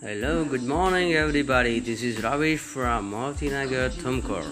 Hello, good morning, everybody. This is Ravish from Multinagar, Tumkur.